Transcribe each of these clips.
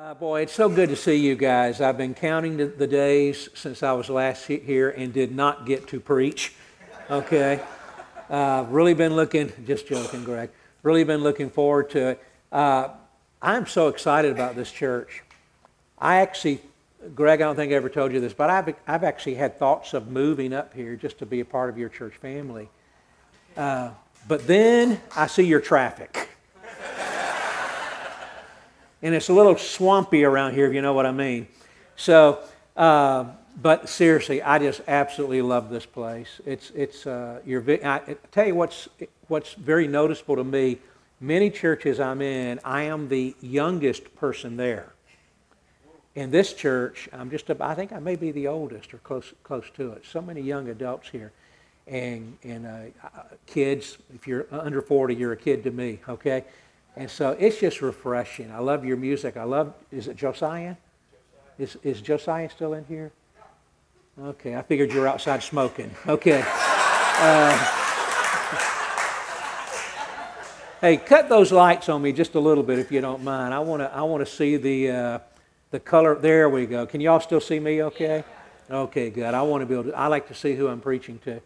Uh, boy, it's so good to see you guys. I've been counting the, days since I was last here and did not get to preach. Okay? Uh, really been looking, just joking, Greg. Really been looking forward to it. Uh, I'm so excited about this church. I actually, Greg, I don't think I ever told you this, but I've, I've actually had thoughts of moving up here just to be a part of your church family. Uh, but then I see your traffic and it's a little swampy around here, if you know what I mean. So, uh, but seriously, I just absolutely love this place. It's it's uh, your. I, tell you what's what's very noticeable to me. Many churches I'm in, I am the youngest person there. In this church, I'm just. I think I may be the oldest or close close to it. So many young adults here, and and uh, kids. If you're under 40, you're a kid to me. Okay. And so it's just refreshing. I love your music. I love, is it Josiah? Is, is Josiah still in here? Okay, I figured you were outside smoking. Okay. Uh, hey, cut those lights on me just a little bit if you don't mind. I want to I want to see the uh, the color. There we go. Can y'all still see me? Okay. Okay, good. I want to be able to. I like to see who I'm preaching to.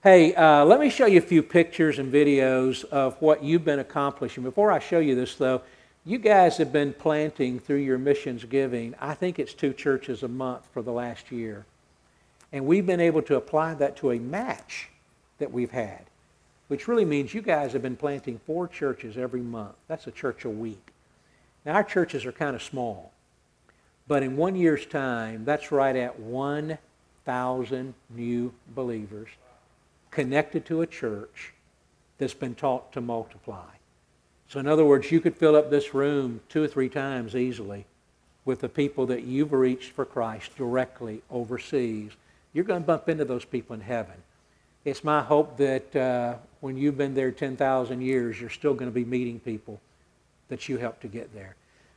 Hey, uh, let me show you a few pictures and videos of what you've been accomplishing. Before I show you this, though, you guys have been planting through your missions giving. I think it's two churches a month for the last year. And we've been able to apply that to a match that we've had, which really means you guys have been planting four churches every month. That's a church a week. Now, our churches are kind of small. But in one year's time, that's right at 1,000 new believers connected to a church that's been taught to multiply. So, in other words, you could fill up this room two or three times easily with the people that you've reached for Christ directly overseas. You're going to bump into those people in heaven. It's my hope that uh, when you've been there 10,000 years, you're still going to be meeting people that you helped to get there.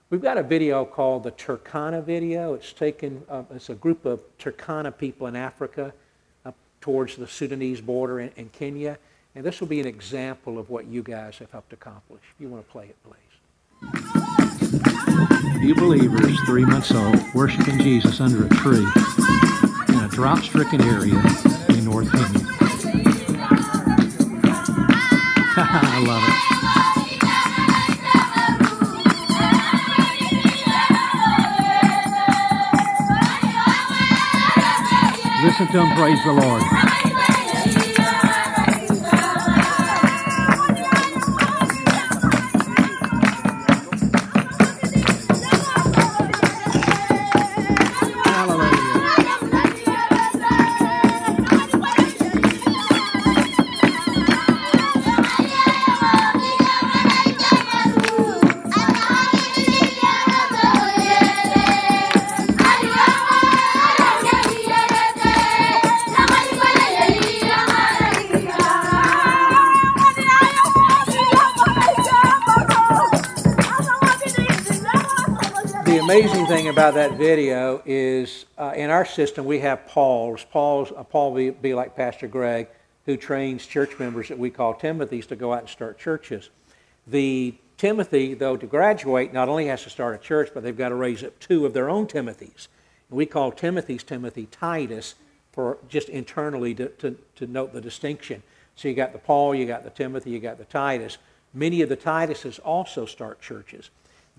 We've got a video called the Turkana video. It's taken, uh, it's a group of Turkana people in Africa towards the Sudanese border in, in Kenya. And this will be an example of what you guys have helped accomplish. If you want to play it, please. Few believers, three months old, worshiping Jesus under a tree in a drought-stricken area in North Kenya. I love it. Them praise the Lord. Amazing thing about that video is uh, in our system we have Pauls. Pauls, uh, Paul be, be like Pastor Greg, who trains church members that we call Timothys to go out and start churches. The Timothy, though, to graduate, not only has to start a church, but they've got to raise up two of their own Timothys. And we call Timothy's Timothy Titus for just internally to, to, to note the distinction. So you got the Paul, you got the Timothy, you got the Titus. Many of the Tituses also start churches.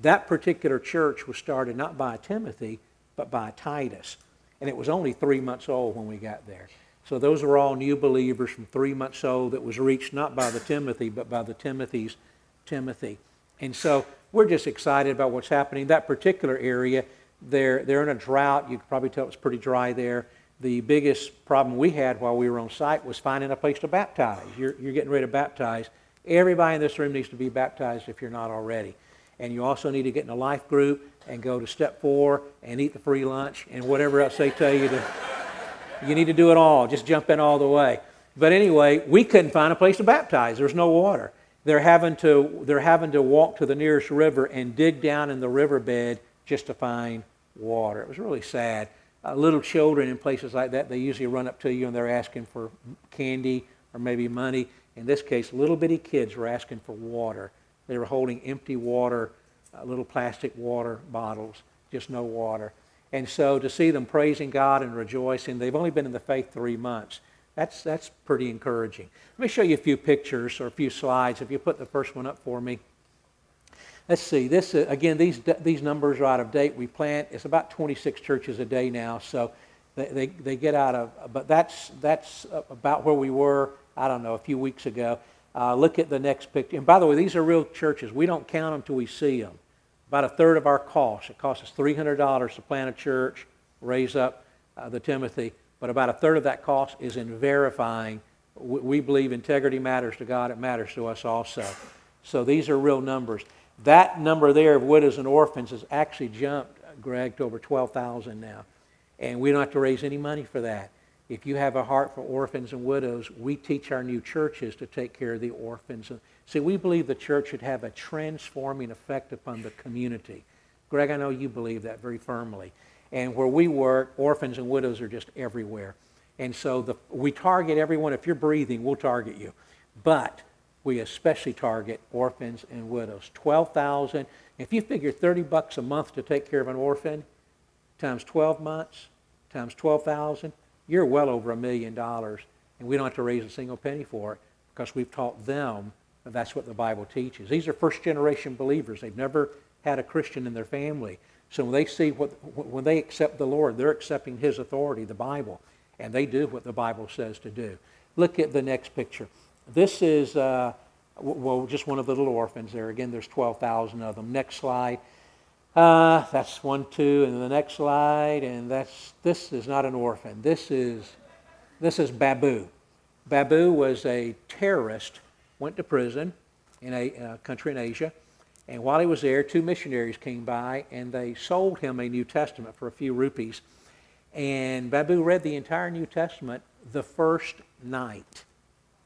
That particular church was started not by Timothy, but by Titus. And it was only three months old when we got there. So those were all new believers from three months old that was reached not by the Timothy, but by the Timothy's Timothy. And so we're just excited about what's happening. That particular area, they're, they're in a drought. You can probably tell it's pretty dry there. The biggest problem we had while we were on site was finding a place to baptize. You're, you're getting ready to baptize. Everybody in this room needs to be baptized if you're not already and you also need to get in a life group and go to step four and eat the free lunch and whatever else they tell you to. You need to do it all. Just jump in all the way. But anyway, we couldn't find a place to baptize. There's no water. They're having to they're having to walk to the nearest river and dig down in the riverbed just to find water. It was really sad. Uh, little children in places like that, they usually run up to you and they're asking for candy or maybe money. In this case, little bitty kids were asking for water. They were holding empty water uh, little plastic water bottles, just no water. And so to see them praising God and rejoicing, they've only been in the faith three months. That's, that's pretty encouraging. Let me show you a few pictures or a few slides. If you put the first one up for me. Let's see. This uh, again, these these numbers are out of date. We plant it's about 26 churches a day now, so they, they, they get out of. But that's that's about where we were. I don't know a few weeks ago. Uh, look at the next picture. And by the way, these are real churches. We don't count them until we see them. About a third of our cost. It costs us $300 to plant a church, raise up uh, the Timothy. But about a third of that cost is in verifying. We, we believe integrity matters to God. It matters to us also. So these are real numbers. That number there of widows and orphans has actually jumped, Greg, to over 12,000 now. And we don't have to raise any money for that. If you have a heart for orphans and widows, we teach our new churches to take care of the orphans. See, we believe the church should have a transforming effect upon the community. Greg, I know you believe that very firmly. And where we work, orphans and widows are just everywhere. And so the, we target everyone. If you're breathing, we'll target you. But we especially target orphans and widows. 12,000. If you figure 30 bucks a month to take care of an orphan, times 12 months, times 12,000, you're well over a million dollars. And we don't have to raise a single penny for it because we've taught them that that's what the Bible teaches. These are first generation believers. They've never had a Christian in their family. So when they see what, when they accept the Lord, they're accepting His authority, the Bible, and they do what the Bible says to do. Look at the next picture. This is, uh, well, just one of the little orphans there. Again, there's 12,000 of them. Next slide. Uh, that's one, two, and the next slide, and that's this is not an orphan. This is this is Babu. Babu was a terrorist, went to prison in a uh, country in Asia, and while he was there, two missionaries came by and they sold him a New Testament for a few rupees. And Babu read the entire New Testament the first night.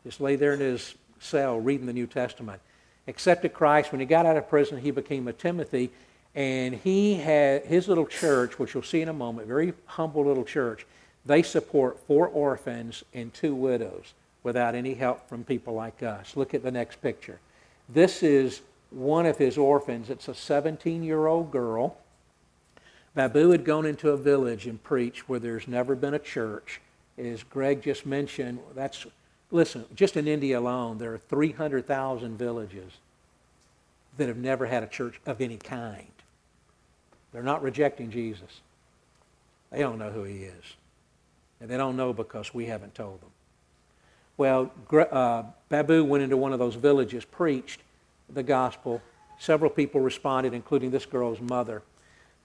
Just lay there in his cell reading the New Testament. Accepted Christ. When he got out of prison, he became a Timothy. And he had his little church, which you'll see in a moment, very humble little church. They support four orphans and two widows without any help from people like us. Look at the next picture. This is one of his orphans. It's a 17 year old girl. Babu had gone into a village and preached where there's never been a church. As Greg just mentioned, that's Listen, just in India alone, there are 300,000 villages that have never had a church of any kind. They're not rejecting Jesus. They don't know who he is. And they don't know because we haven't told them. Well, uh, Babu went into one of those villages, preached the gospel. Several people responded, including this girl's mother.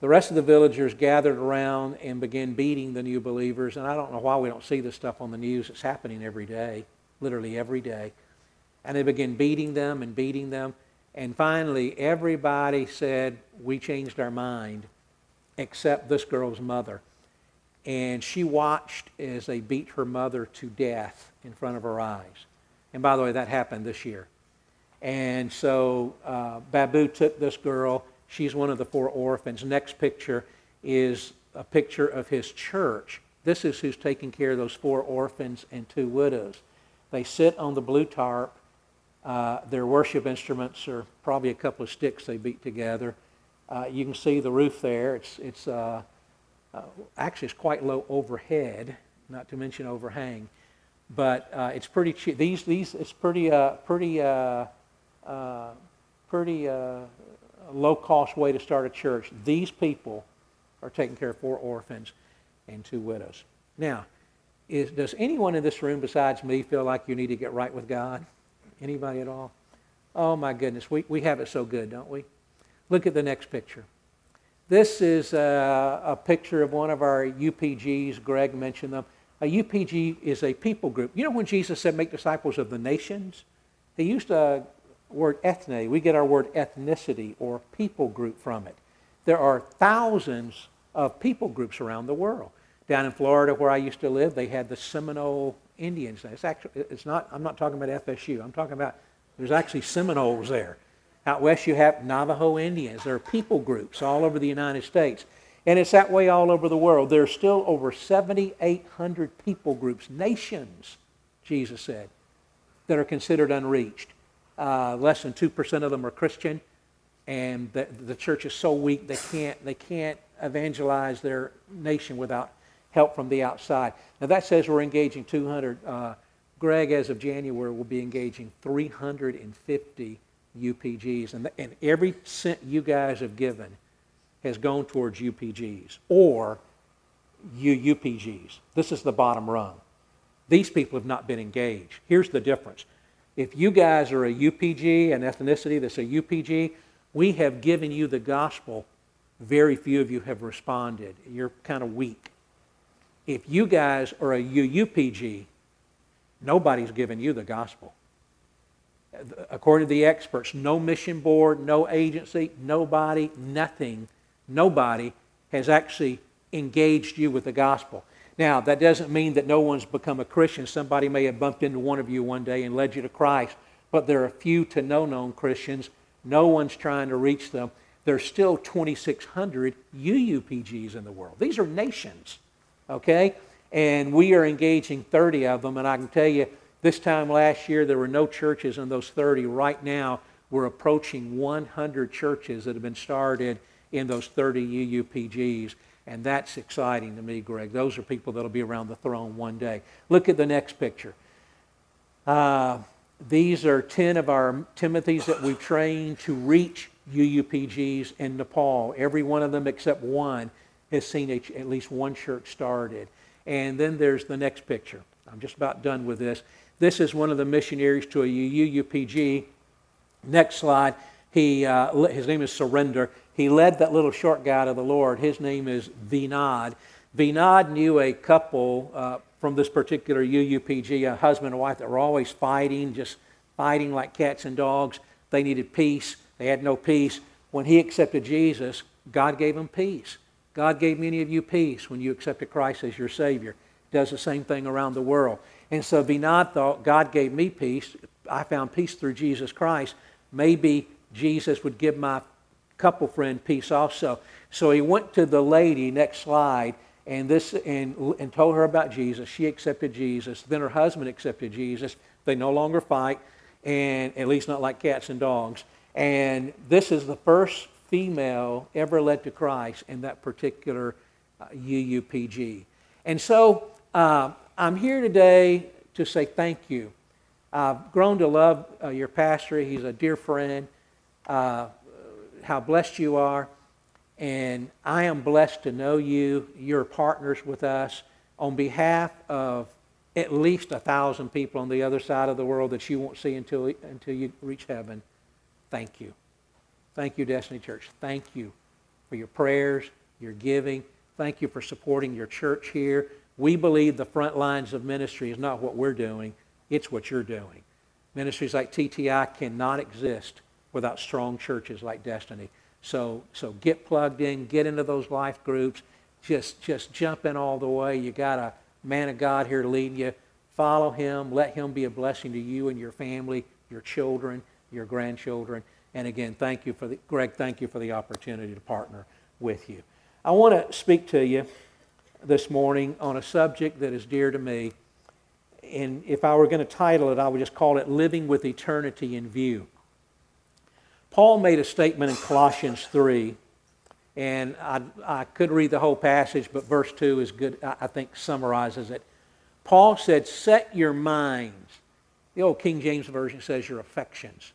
The rest of the villagers gathered around and began beating the new believers. And I don't know why we don't see this stuff on the news. It's happening every day, literally every day. And they began beating them and beating them. And finally, everybody said, We changed our mind, except this girl's mother. And she watched as they beat her mother to death in front of her eyes. And by the way, that happened this year. And so uh, Babu took this girl She's one of the four orphans. Next picture is a picture of his church. This is who's taking care of those four orphans and two widows. They sit on the blue tarp. Uh, their worship instruments are probably a couple of sticks they beat together. Uh, you can see the roof there. It's, it's uh, uh actually it's quite low overhead, not to mention overhang, but uh, it's pretty cheap. These these it's pretty uh, pretty pretty low cost way to start a church. These people are taking care of four orphans and two widows. Now, is, does anyone in this room besides me feel like you need to get right with God? Anybody at all? Oh my goodness, we, we have it so good, don't we? Look at the next picture. This is a, a picture of one of our UPGs. Greg mentioned them. A UPG is a people group. You know when Jesus said, make disciples of the nations? He used to word ethne, we get our word ethnicity or people group from it. There are thousands of people groups around the world. Down in Florida, where I used to live, they had the Seminole Indians. It's actually, it's not, I'm not talking about FSU. I'm talking about, there's actually Seminoles there. Out west, you have Navajo Indians. There are people groups all over the United States. And it's that way all over the world. There are still over 7,800 people groups, nations, Jesus said, that are considered unreached. Uh, less than 2% of them are Christian. and the, the church is so weak they can't, they can't evangelize their nation without help from the outside. Now that says we're engaging 200. Uh, Greg, as of January, will be engaging 350 UPGs, and, and every cent you guys have given has gone towards UPGs or UUPGs. This is the bottom rung. These people have not been engaged. Here's the difference. If you guys are a UPG, an ethnicity that's a UPG, we have given you the gospel. Very few of you have responded. You're kind of weak. If you guys are a UUPG, nobody's given you the gospel. According to the experts, no mission board, no agency, nobody, nothing, nobody has actually engaged you with the gospel. Now, that doesn't mean that no one's become a Christian. Somebody may have bumped into one of you one day and led you to Christ, but there are few to no known Christians. No one's trying to reach them. There's still 2,600 UUPGs in the world. These are nations, okay? And we are engaging 30 of them, and I can tell you, this time last year, there were no churches in those 30. Right now, we're approaching 100 churches that have been started in those 30 UUPGs. And that's exciting to me, Greg. Those are people that'll be around the throne one day. Look at the next picture. Uh, these are 10 of our Timothys that we've trained to reach UUPGs in Nepal. Every one of them except one has seen a, at least one church started. And then there's the next picture. I'm just about done with this. This is one of the missionaries to a UUPG. Next slide. He, uh, his name is Surender. He led that little short guy to the Lord. His name is Vinod. Vinod knew a couple uh, from this particular UUPG, a husband and wife that were always fighting, just fighting like cats and dogs. They needed peace. They had no peace. When he accepted Jesus, God gave him peace. God gave many of you peace when you accepted Christ as your Savior. Does the same thing around the world. And so Vinod thought, God gave me peace. I found peace through Jesus Christ. Maybe Jesus would give my couple friend peace also. So he went to the lady, next slide, and this and, and told her about Jesus. She accepted Jesus. Then her husband accepted Jesus. They no longer fight, and at least not like cats and dogs. And this is the first female ever led to Christ in that particular uh, UUPG. And so uh, I'm here today to say thank you. I've grown to love uh, your pastor. He's a dear friend. Uh, how blessed you are. And I am blessed to know you. You're partners with us on behalf of at least a thousand people on the other side of the world that you won't see until, until you reach heaven. Thank you. Thank you, Destiny Church. Thank you for your prayers, your giving. Thank you for supporting your church here. We believe the front lines of ministry is not what we're doing, it's what you're doing. Ministries like TTI cannot exist without strong churches like Destiny. So, so get plugged in, get into those life groups, just, just jump in all the way. You got a man of God here leading you. Follow him. Let him be a blessing to you and your family, your children, your grandchildren. And again, thank you for the, Greg, thank you for the opportunity to partner with you. I want to speak to you this morning on a subject that is dear to me. And if I were going to title it, I would just call it Living with Eternity in View. Paul made a statement in Colossians 3, and I, I could read the whole passage, but verse 2 is good, I think summarizes it. Paul said, Set your minds. The old King James Version says your affections.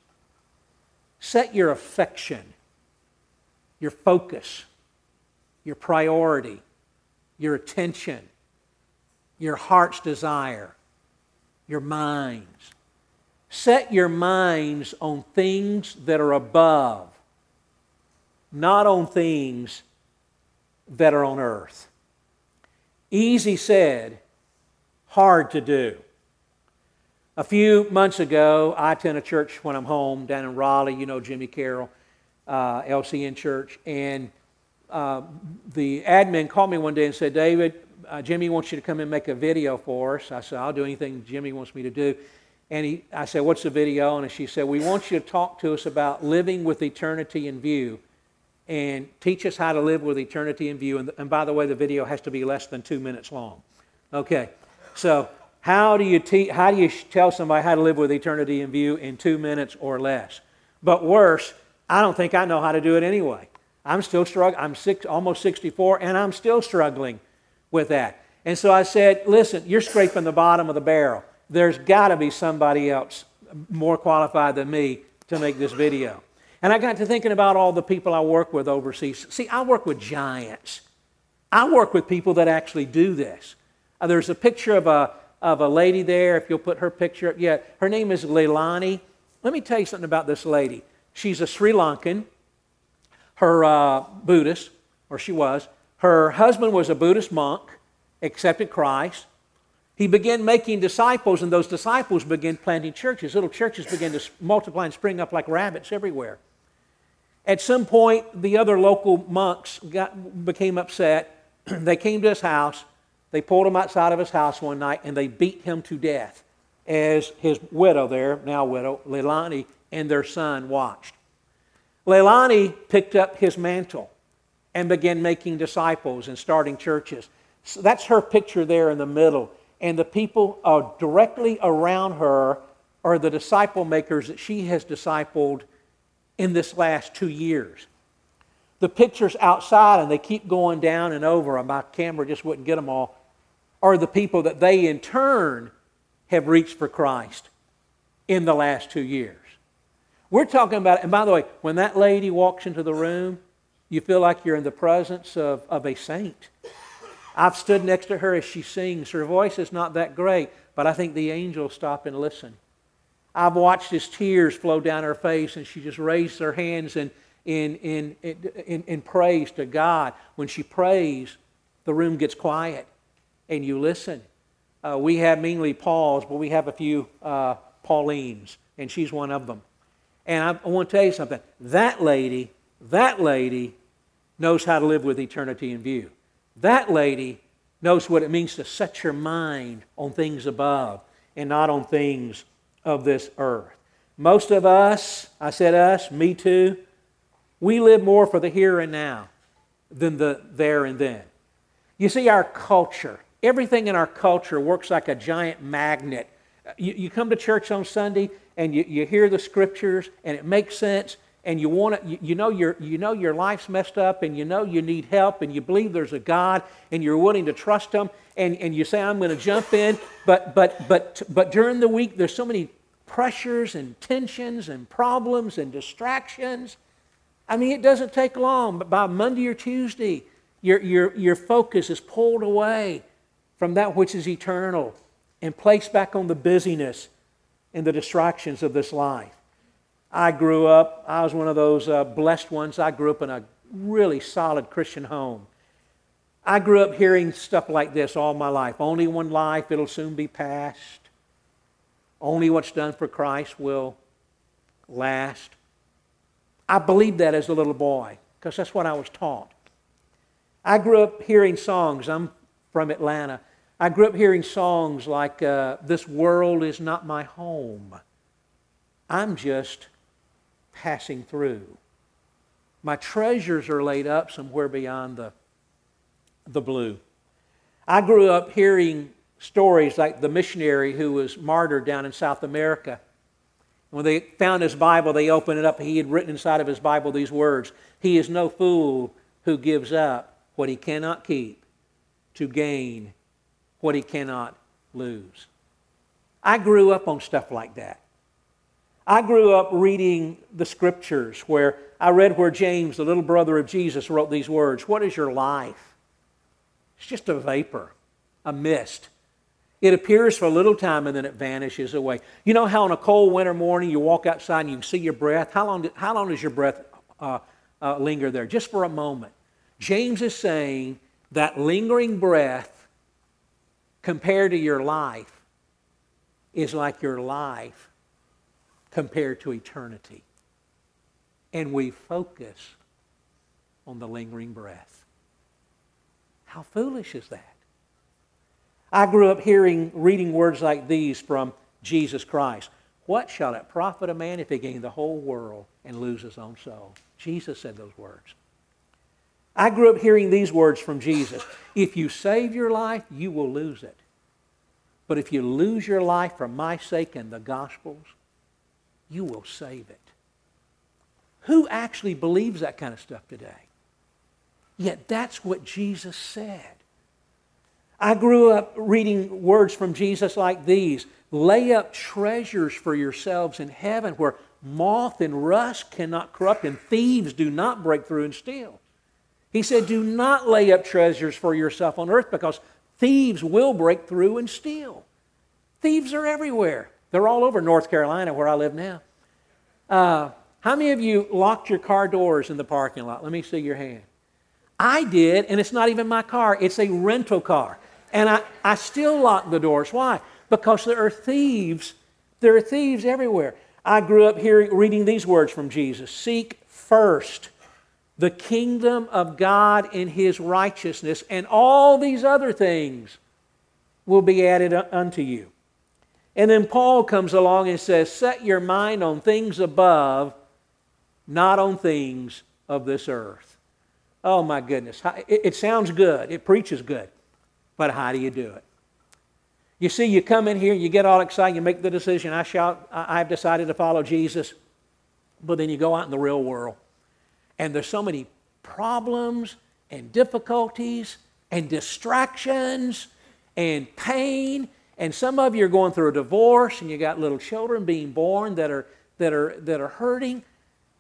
Set your affection, your focus, your priority, your attention, your heart's desire, your minds Set your minds on things that are above, not on things that are on earth. Easy said, hard to do. A few months ago, I attend a church when I'm home down in Raleigh. You know Jimmy Carroll, uh, LCN Church. And uh, the admin called me one day and said, David, uh, Jimmy wants you to come and make a video for us. I said, I'll do anything Jimmy wants me to do. And he, I said, What's the video? And she said, We want you to talk to us about living with eternity in view and teach us how to live with eternity in view. And, and by the way, the video has to be less than two minutes long. Okay, so how do you te- how do you tell somebody how to live with eternity in view in two minutes or less? But worse, I don't think I know how to do it anyway. I'm still struggling. I'm six, almost 64, and I'm still struggling with that. And so I said, listen, you're scraping the bottom of the barrel. There's got to be somebody else more qualified than me to make this video. And I got to thinking about all the people I work with overseas. See, I work with giants. I work with people that actually do this. Uh, there's a picture of a, of a lady there, if you'll put her picture up. Yeah, her name is Leilani. Let me tell you something about this lady. She's a Sri Lankan, her uh, Buddhist, or she was. Her husband was a Buddhist monk, accepted Christ. He began making disciples, and those disciples began planting churches. Little churches began to multiply and spring up like rabbits everywhere. At some point, the other local monks got, became upset. they came to his house. They pulled him outside of his house one night, and they beat him to death as his widow there, now widow, Leilani, and their son watched. Leilani picked up his mantle and began making disciples and starting churches. So that's her picture there in the middle. And the people are directly around her are the disciple makers that she has discipled in this last two years. The pictures outside, and they keep going down and over, my camera just wouldn't get them all, are the people that they in turn have reached for Christ in the last two years. We're talking about, and by the way, when that lady walks into the room, you feel like you're in the presence of, of a saint. I've stood next to her as she sings. Her voice is not that great, but I think the angels stop and listen. I've watched as tears flow down her face, and she just raised her hands in, in, in, in, in praise to God. When she prays, the room gets quiet, and you listen. Uh, we have mainly Pauls, but we have a few uh, Paulines, and she's one of them. And I, I want to tell you something. That lady, that lady knows how to live with eternity in view. That lady knows what it means to set your mind on things above and not on things of this earth. Most of us, I said us, me too, we live more for the here and now than the there and then. You see, our culture, everything in our culture works like a giant magnet. You, you come to church on Sunday and you, you hear the scriptures and it makes sense and you want to, you, you, know your, you know your life's messed up and you know you need help and you believe there's a God and you're willing to trust Him and, and you say, I'm going to jump in. But, but, but, but during the week, there's so many pressures and tensions and problems and distractions. I mean, it doesn't take long, but by Monday or Tuesday, your, your, your focus is pulled away from that which is eternal and placed back on the busyness and the distractions of this life. I grew up, I was one of those uh, blessed ones. I grew up in a really solid Christian home. I grew up hearing stuff like this all my life. Only one life, it'll soon be past. Only what's done for Christ will last. I believed that as a little boy because that's what I was taught. I grew up hearing songs. I'm from Atlanta. I grew up hearing songs like, uh, This world is not my home. I'm just passing through. My treasures are laid up somewhere beyond the, the blue. I grew up hearing stories like the missionary who was martyred down in South America. When they found his Bible, they opened it up. He had written inside of his Bible these words He is no fool who gives up what he cannot keep to gain what he cannot lose. I grew up on stuff like that. I grew up reading the scriptures where I read where James, the little brother of Jesus, wrote these words What is your life? It's just a vapor, a mist. It appears for a little time and then it vanishes away. You know how on a cold winter morning you walk outside and you can see your breath? How long, how long does your breath uh, uh, linger there? Just for a moment. James is saying that lingering breath compared to your life is like your life compared to eternity. And we focus on the lingering breath. How foolish is that? I grew up hearing, reading words like these from Jesus Christ. What shall it profit a man if he gain the whole world and lose his own soul? Jesus said those words. I grew up hearing these words from Jesus. If you save your life, you will lose it. But if you lose your life for my sake and the gospel's, you will save it. Who actually believes that kind of stuff today? Yet that's what Jesus said. I grew up reading words from Jesus like these Lay up treasures for yourselves in heaven where moth and rust cannot corrupt and thieves do not break through and steal. He said, Do not lay up treasures for yourself on earth because thieves will break through and steal. Thieves are everywhere. They're all over North Carolina where I live now. Uh, how many of you locked your car doors in the parking lot? Let me see your hand. I did, and it's not even my car, it's a rental car. And I, I still lock the doors. Why? Because there are thieves. There are thieves everywhere. I grew up hearing, reading these words from Jesus Seek first the kingdom of God and his righteousness, and all these other things will be added unto you. And then Paul comes along and says, Set your mind on things above, not on things of this earth. Oh my goodness. It sounds good, it preaches good, but how do you do it? You see, you come in here, you get all excited, you make the decision, I shall, I've decided to follow Jesus, but then you go out in the real world and there's so many problems and difficulties and distractions and pain. And some of you are going through a divorce and you got little children being born that are, that are, that are hurting.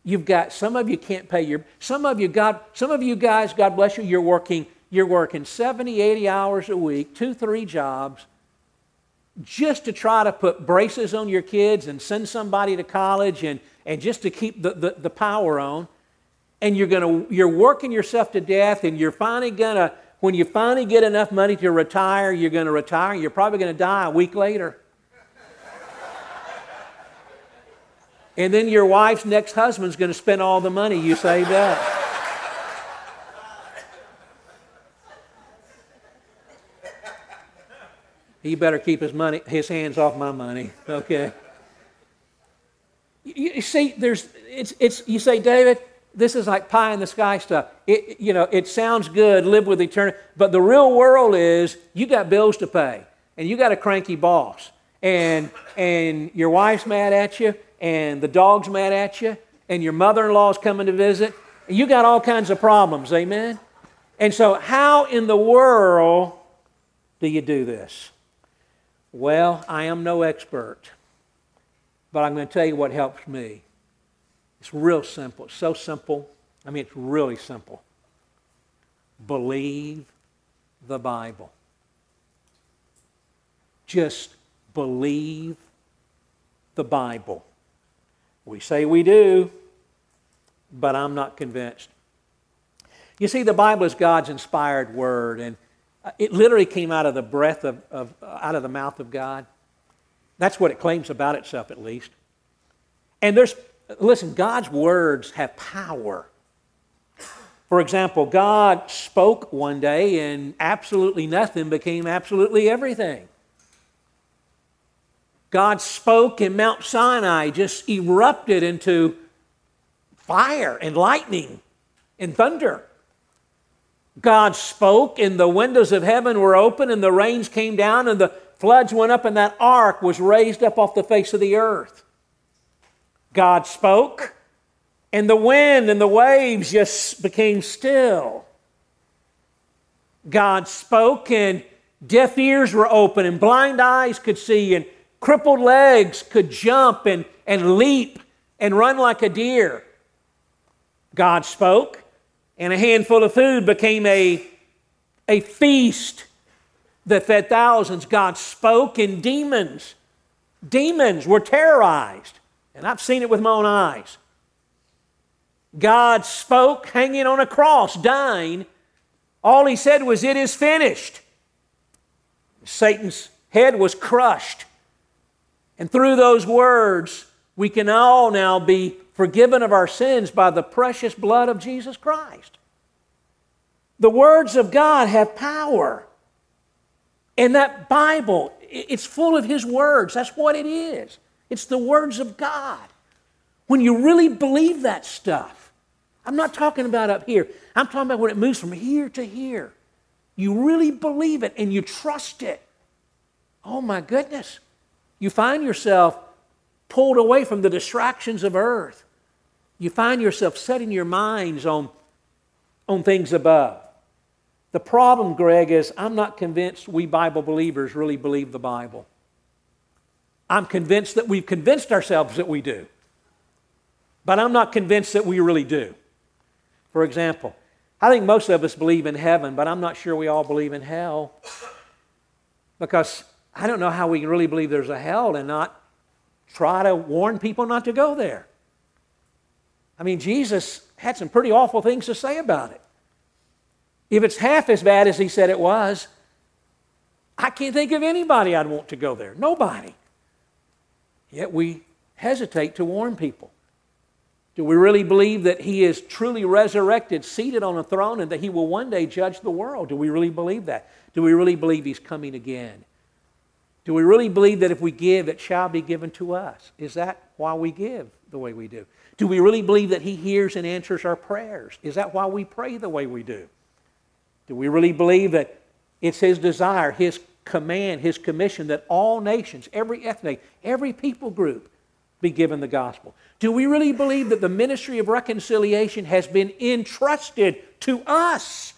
You've got some of you can't pay your some of you God some of you guys God bless you you're working you're working 70 80 hours a week two three jobs just to try to put braces on your kids and send somebody to college and, and just to keep the, the, the power on and you're going to you're working yourself to death and you're finally going to when you finally get enough money to retire you're going to retire you're probably going to die a week later. And then your wife's next husband's going to spend all the money you saved up he better keep his money his hands off my money okay? You, you see there's it's, it's you say david this is like pie in the sky stuff. It, you know, it sounds good, live with eternity, but the real world is you got bills to pay, and you got a cranky boss, and and your wife's mad at you, and the dog's mad at you, and your mother-in-law's coming to visit. And you got all kinds of problems, amen. And so, how in the world do you do this? Well, I am no expert, but I'm going to tell you what helps me. It's real simple. It's so simple. I mean, it's really simple. Believe the Bible. Just believe the Bible. We say we do, but I'm not convinced. You see, the Bible is God's inspired word, and uh, it literally came out of the breath of, of out of the mouth of God. That's what it claims about itself, at least. And there's Listen, God's words have power. For example, God spoke one day and absolutely nothing became absolutely everything. God spoke and Mount Sinai just erupted into fire and lightning and thunder. God spoke and the windows of heaven were open and the rains came down and the floods went up and that ark was raised up off the face of the earth. God spoke, and the wind and the waves just became still. God spoke, and deaf ears were open, and blind eyes could see, and crippled legs could jump and, and leap and run like a deer. God spoke, and a handful of food became a, a feast that fed thousands. God spoke, and demons, demons were terrorized. And I've seen it with my own eyes. God spoke hanging on a cross, dying. All he said was, It is finished. Satan's head was crushed. And through those words, we can all now be forgiven of our sins by the precious blood of Jesus Christ. The words of God have power. And that Bible, it's full of His words. That's what it is. It's the words of God. When you really believe that stuff, I'm not talking about up here, I'm talking about when it moves from here to here. You really believe it and you trust it. Oh my goodness. You find yourself pulled away from the distractions of earth. You find yourself setting your minds on, on things above. The problem, Greg, is I'm not convinced we Bible believers really believe the Bible. I'm convinced that we've convinced ourselves that we do. But I'm not convinced that we really do. For example, I think most of us believe in heaven, but I'm not sure we all believe in hell. Because I don't know how we can really believe there's a hell and not try to warn people not to go there. I mean, Jesus had some pretty awful things to say about it. If it's half as bad as he said it was, I can't think of anybody I'd want to go there. Nobody. Yet we hesitate to warn people. Do we really believe that he is truly resurrected, seated on a throne, and that he will one day judge the world? Do we really believe that? Do we really believe he's coming again? Do we really believe that if we give, it shall be given to us? Is that why we give the way we do? Do we really believe that he hears and answers our prayers? Is that why we pray the way we do? Do we really believe that it's his desire, his command, his commission that all nations, every ethnic, every people group be given the gospel? Do we really believe that the ministry of reconciliation has been entrusted to us?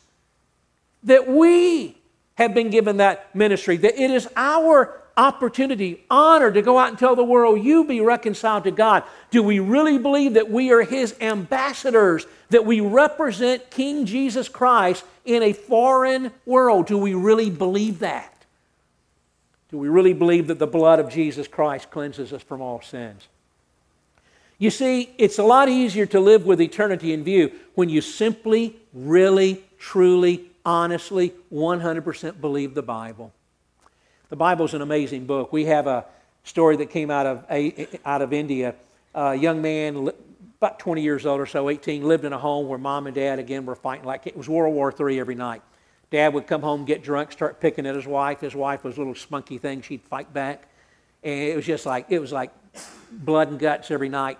That we have been given that ministry, that it is our opportunity, honor to go out and tell the world, you be reconciled to God. Do we really believe that we are His ambassadors, that we represent King Jesus Christ in a foreign world? Do we really believe that? Do we really believe that the blood of Jesus Christ cleanses us from all sins? You see, it's a lot easier to live with eternity in view when you simply, really, truly, honestly, 100% believe the Bible. The Bible is an amazing book. We have a story that came out of, out of India. A young man, about 20 years old or so, 18, lived in a home where mom and dad, again, were fighting like it was World War III every night. Dad would come home, get drunk, start picking at his wife. His wife was a little spunky thing. She'd fight back. And it was just like, it was like blood and guts every night.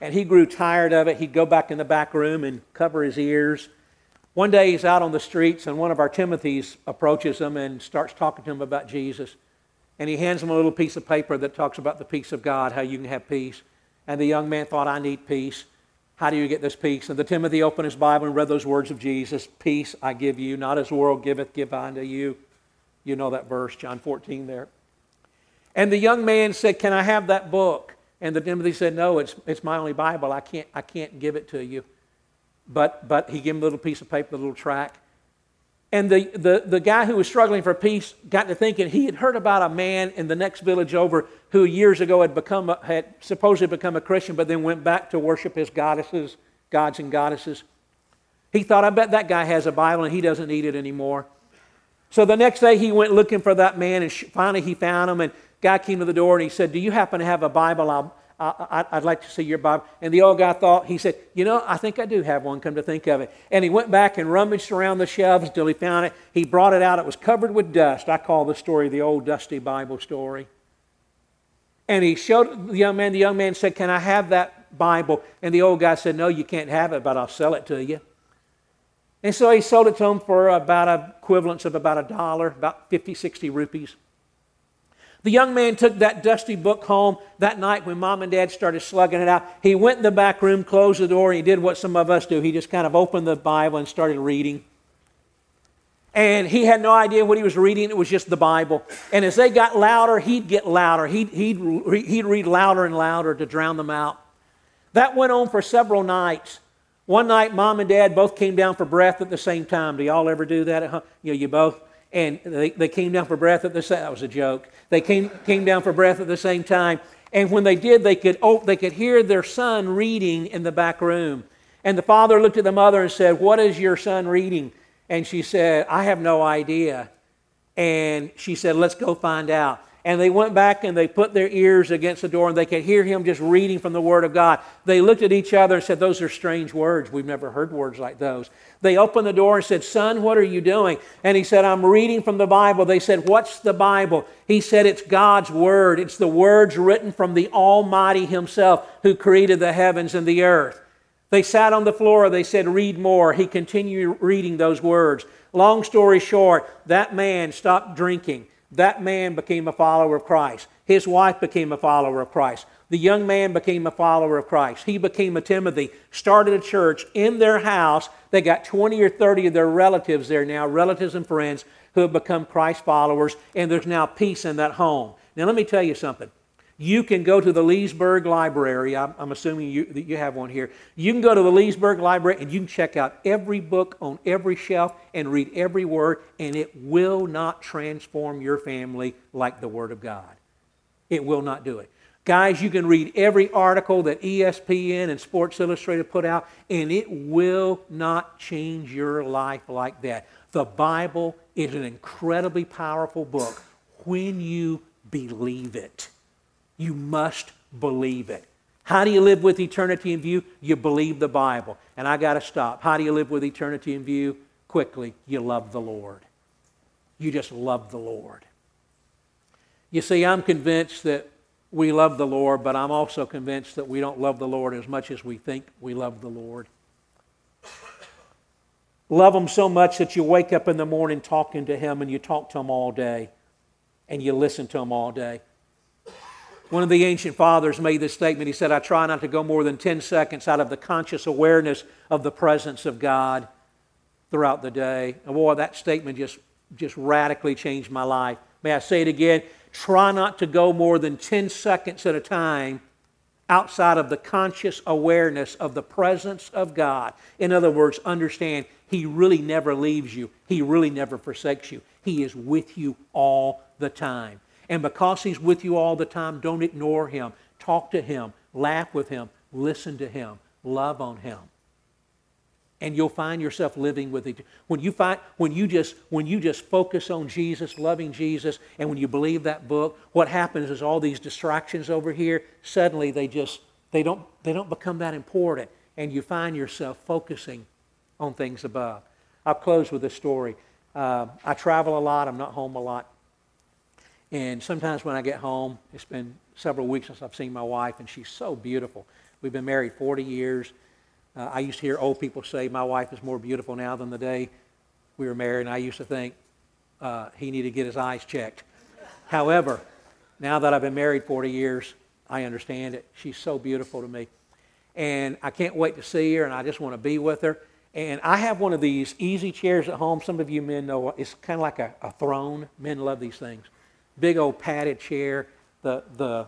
And he grew tired of it. He'd go back in the back room and cover his ears one day he's out on the streets, and one of our Timothys approaches him and starts talking to him about Jesus. And he hands him a little piece of paper that talks about the peace of God, how you can have peace. And the young man thought, I need peace. How do you get this peace? And the Timothy opened his Bible and read those words of Jesus Peace I give you, not as the world giveth, give I unto you. You know that verse, John 14 there. And the young man said, Can I have that book? And the Timothy said, No, it's, it's my only Bible. I can't, I can't give it to you. But, but he gave him a little piece of paper, a little track. And the, the, the guy who was struggling for peace got to thinking he had heard about a man in the next village over who years ago had, become a, had supposedly become a Christian, but then went back to worship his goddesses, gods and goddesses. He thought, I bet that guy has a Bible and he doesn't need it anymore. So the next day he went looking for that man, and finally he found him. And guy came to the door and he said, "Do you happen to have a Bible? I'll, I, would like to see your Bible. And the old guy thought, he said, You know, I think I do have one, come to think of it. And he went back and rummaged around the shelves until he found it. He brought it out. It was covered with dust. I call the story the old dusty Bible story. And he showed the young man. The young man said, Can I have that Bible? And the old guy said, No, you can't have it, but I'll sell it to you. And so he sold it to him for about a equivalence of about a dollar, about 50, 60 rupees. The young man took that dusty book home that night when mom and dad started slugging it out. He went in the back room, closed the door, and he did what some of us do. He just kind of opened the Bible and started reading. And he had no idea what he was reading. It was just the Bible. And as they got louder, he'd get louder. He'd, he'd, he'd read louder and louder to drown them out. That went on for several nights. One night, mom and dad both came down for breath at the same time. Do y'all ever do that? You know, you both and they, they came down for breath at the same that was a joke they came, came down for breath at the same time. And when they did they could oh, they could hear their son reading in the back room. And the father looked at the mother and said what is your son reading? And she said i have no idea. And she said let's go find out and they went back and they put their ears against the door and they could hear him just reading from the Word of God. They looked at each other and said, Those are strange words. We've never heard words like those. They opened the door and said, Son, what are you doing? And he said, I'm reading from the Bible. They said, What's the Bible? He said, It's God's Word. It's the words written from the Almighty Himself who created the heavens and the earth. They sat on the floor. They said, Read more. He continued reading those words. Long story short, that man stopped drinking that man became a follower of Christ. His wife became a follower of Christ. The young man became a follower of Christ. He became a Timothy, started a church in their house. They got 20 or 30 of their relatives there now, relatives and friends who have become Christ followers, and there's now peace in that home. Now, let me tell you something. You can go to the Leesburg Library. I'm, I'm assuming you, that you have one here. You can go to the Leesburg Library and you can check out every book on every shelf and read every word, and it will not transform your family like the Word of God. It will not do it. Guys, you can read every article that ESPN and Sports Illustrated put out, and it will not change your life like that. The Bible is an incredibly powerful book when you believe it. You must believe it. How do you live with eternity in view? You believe the Bible. And I got to stop. How do you live with eternity in view? Quickly, you love the Lord. You just love the Lord. You see, I'm convinced that we love the Lord, but I'm also convinced that we don't love the Lord as much as we think we love the Lord. Love Him so much that you wake up in the morning talking to Him and you talk to Him all day and you listen to Him all day. One of the ancient fathers made this statement. He said, I try not to go more than 10 seconds out of the conscious awareness of the presence of God throughout the day. And boy, that statement just, just radically changed my life. May I say it again? Try not to go more than 10 seconds at a time outside of the conscious awareness of the presence of God. In other words, understand He really never leaves you, He really never forsakes you. He is with you all the time. And because He's with you all the time, don't ignore Him. Talk to Him, laugh with Him, listen to Him, love on Him. And you'll find yourself living with it. When you, find, when, you just, when you just focus on Jesus, loving Jesus, and when you believe that book, what happens is all these distractions over here, suddenly they just, they don't, they don't become that important. And you find yourself focusing on things above. I'll close with a story. Uh, I travel a lot. I'm not home a lot. And sometimes when I get home, it's been several weeks since I've seen my wife, and she's so beautiful. We've been married 40 years. Uh, I used to hear old people say, My wife is more beautiful now than the day we were married, and I used to think uh, he needed to get his eyes checked. However, now that I've been married 40 years, I understand it. She's so beautiful to me. And I can't wait to see her, and I just want to be with her. And I have one of these easy chairs at home. Some of you men know it's kind of like a, a throne. Men love these things big old padded chair. The, the,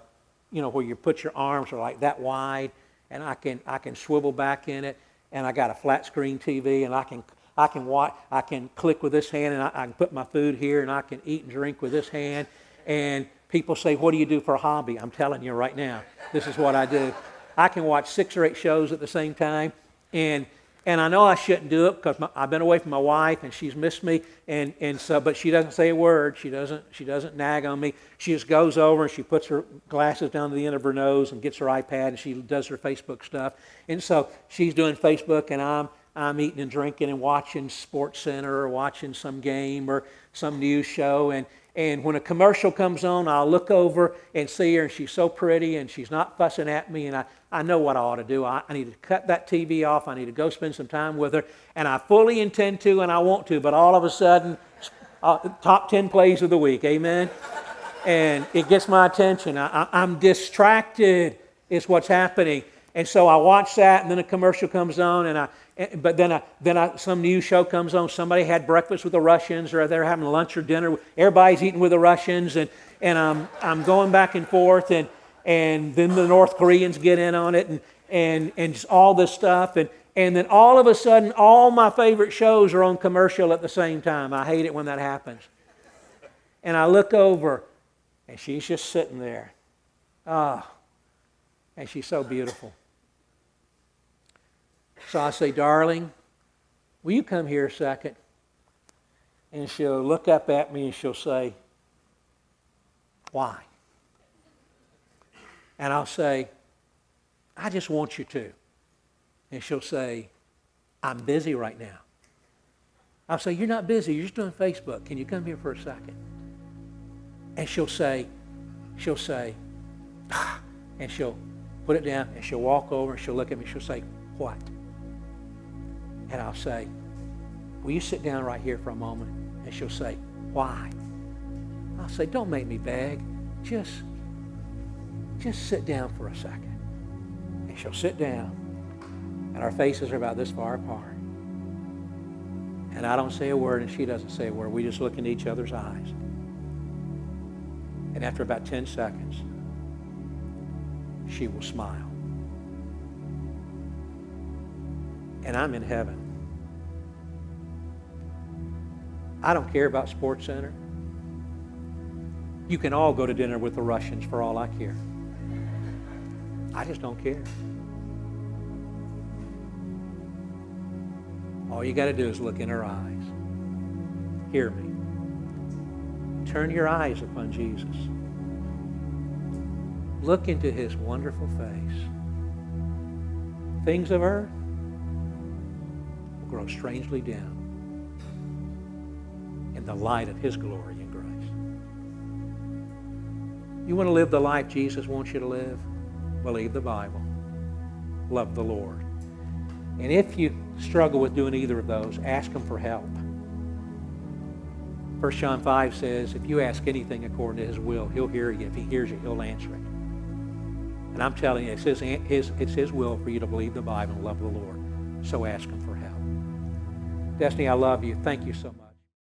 you know, where you put your arms are like that wide, and I can, I can swivel back in it. And I got a flat screen TV, and I can, I can watch, I can click with this hand, and I, I can put my food here, and I can eat and drink with this hand. And people say, "What do you do for a hobby?" I'm telling you right now, this is what I do. I can watch six or eight shows at the same time, and and I know I shouldn't do it because I've been away from my wife and she's missed me. And, and so, but she doesn't say a word. She doesn't, she doesn't nag on me. She just goes over and she puts her glasses down to the end of her nose and gets her iPad and she does her Facebook stuff. And so she's doing Facebook and I'm, I'm eating and drinking and watching Sports Center or watching some game or some news show. And, and when a commercial comes on, I'll look over and see her, and she's so pretty, and she's not fussing at me, and I, I know what I ought to do. I, I need to cut that TV off. I need to go spend some time with her, and I fully intend to, and I want to, but all of a sudden, uh, top 10 plays of the week, amen? and it gets my attention. I, I, I'm distracted, is what's happening. And so I watch that, and then a commercial comes on, and I, but then, then some news show comes on. Somebody had breakfast with the Russians, or they're having lunch or dinner. Everybody's eating with the Russians, and, and I'm, I'm going back and forth, and, and then the North Koreans get in on it, and, and, and just all this stuff. And, and then all of a sudden, all my favorite shows are on commercial at the same time. I hate it when that happens. And I look over, and she's just sitting there. Ah, oh, and she's so beautiful. So I say, darling, will you come here a second? And she'll look up at me and she'll say, why? And I'll say, I just want you to. And she'll say, I'm busy right now. I'll say, You're not busy. You're just doing Facebook. Can you come here for a second? And she'll say, She'll say, ah, and she'll put it down and she'll walk over and she'll look at me. She'll say, What? And I'll say, Will you sit down right here for a moment? And she'll say, Why? I'll say, Don't make me beg. Just just sit down for a second. And she'll sit down, and our faces are about this far apart. And I don't say a word, and she doesn't say a word. We just look into each other's eyes. And after about 10 seconds, she will smile. And I'm in heaven. I don't care about Sports Center. You can all go to dinner with the Russians for all I care. I just don't care. All you got to do is look in her eyes. Hear me. Turn your eyes upon Jesus. Look into his wonderful face. Things of earth grow strangely dim in the light of his glory and grace. You want to live the life Jesus wants you to live? Believe the Bible. Love the Lord. And if you struggle with doing either of those, ask him for help. 1 John 5 says, if you ask anything according to his will, he'll hear you. If he hears you, he'll answer it. And I'm telling you, it's his, his, it's his will for you to believe the Bible and love the Lord. So ask him for help. Destiny, I love you. Thank you so much.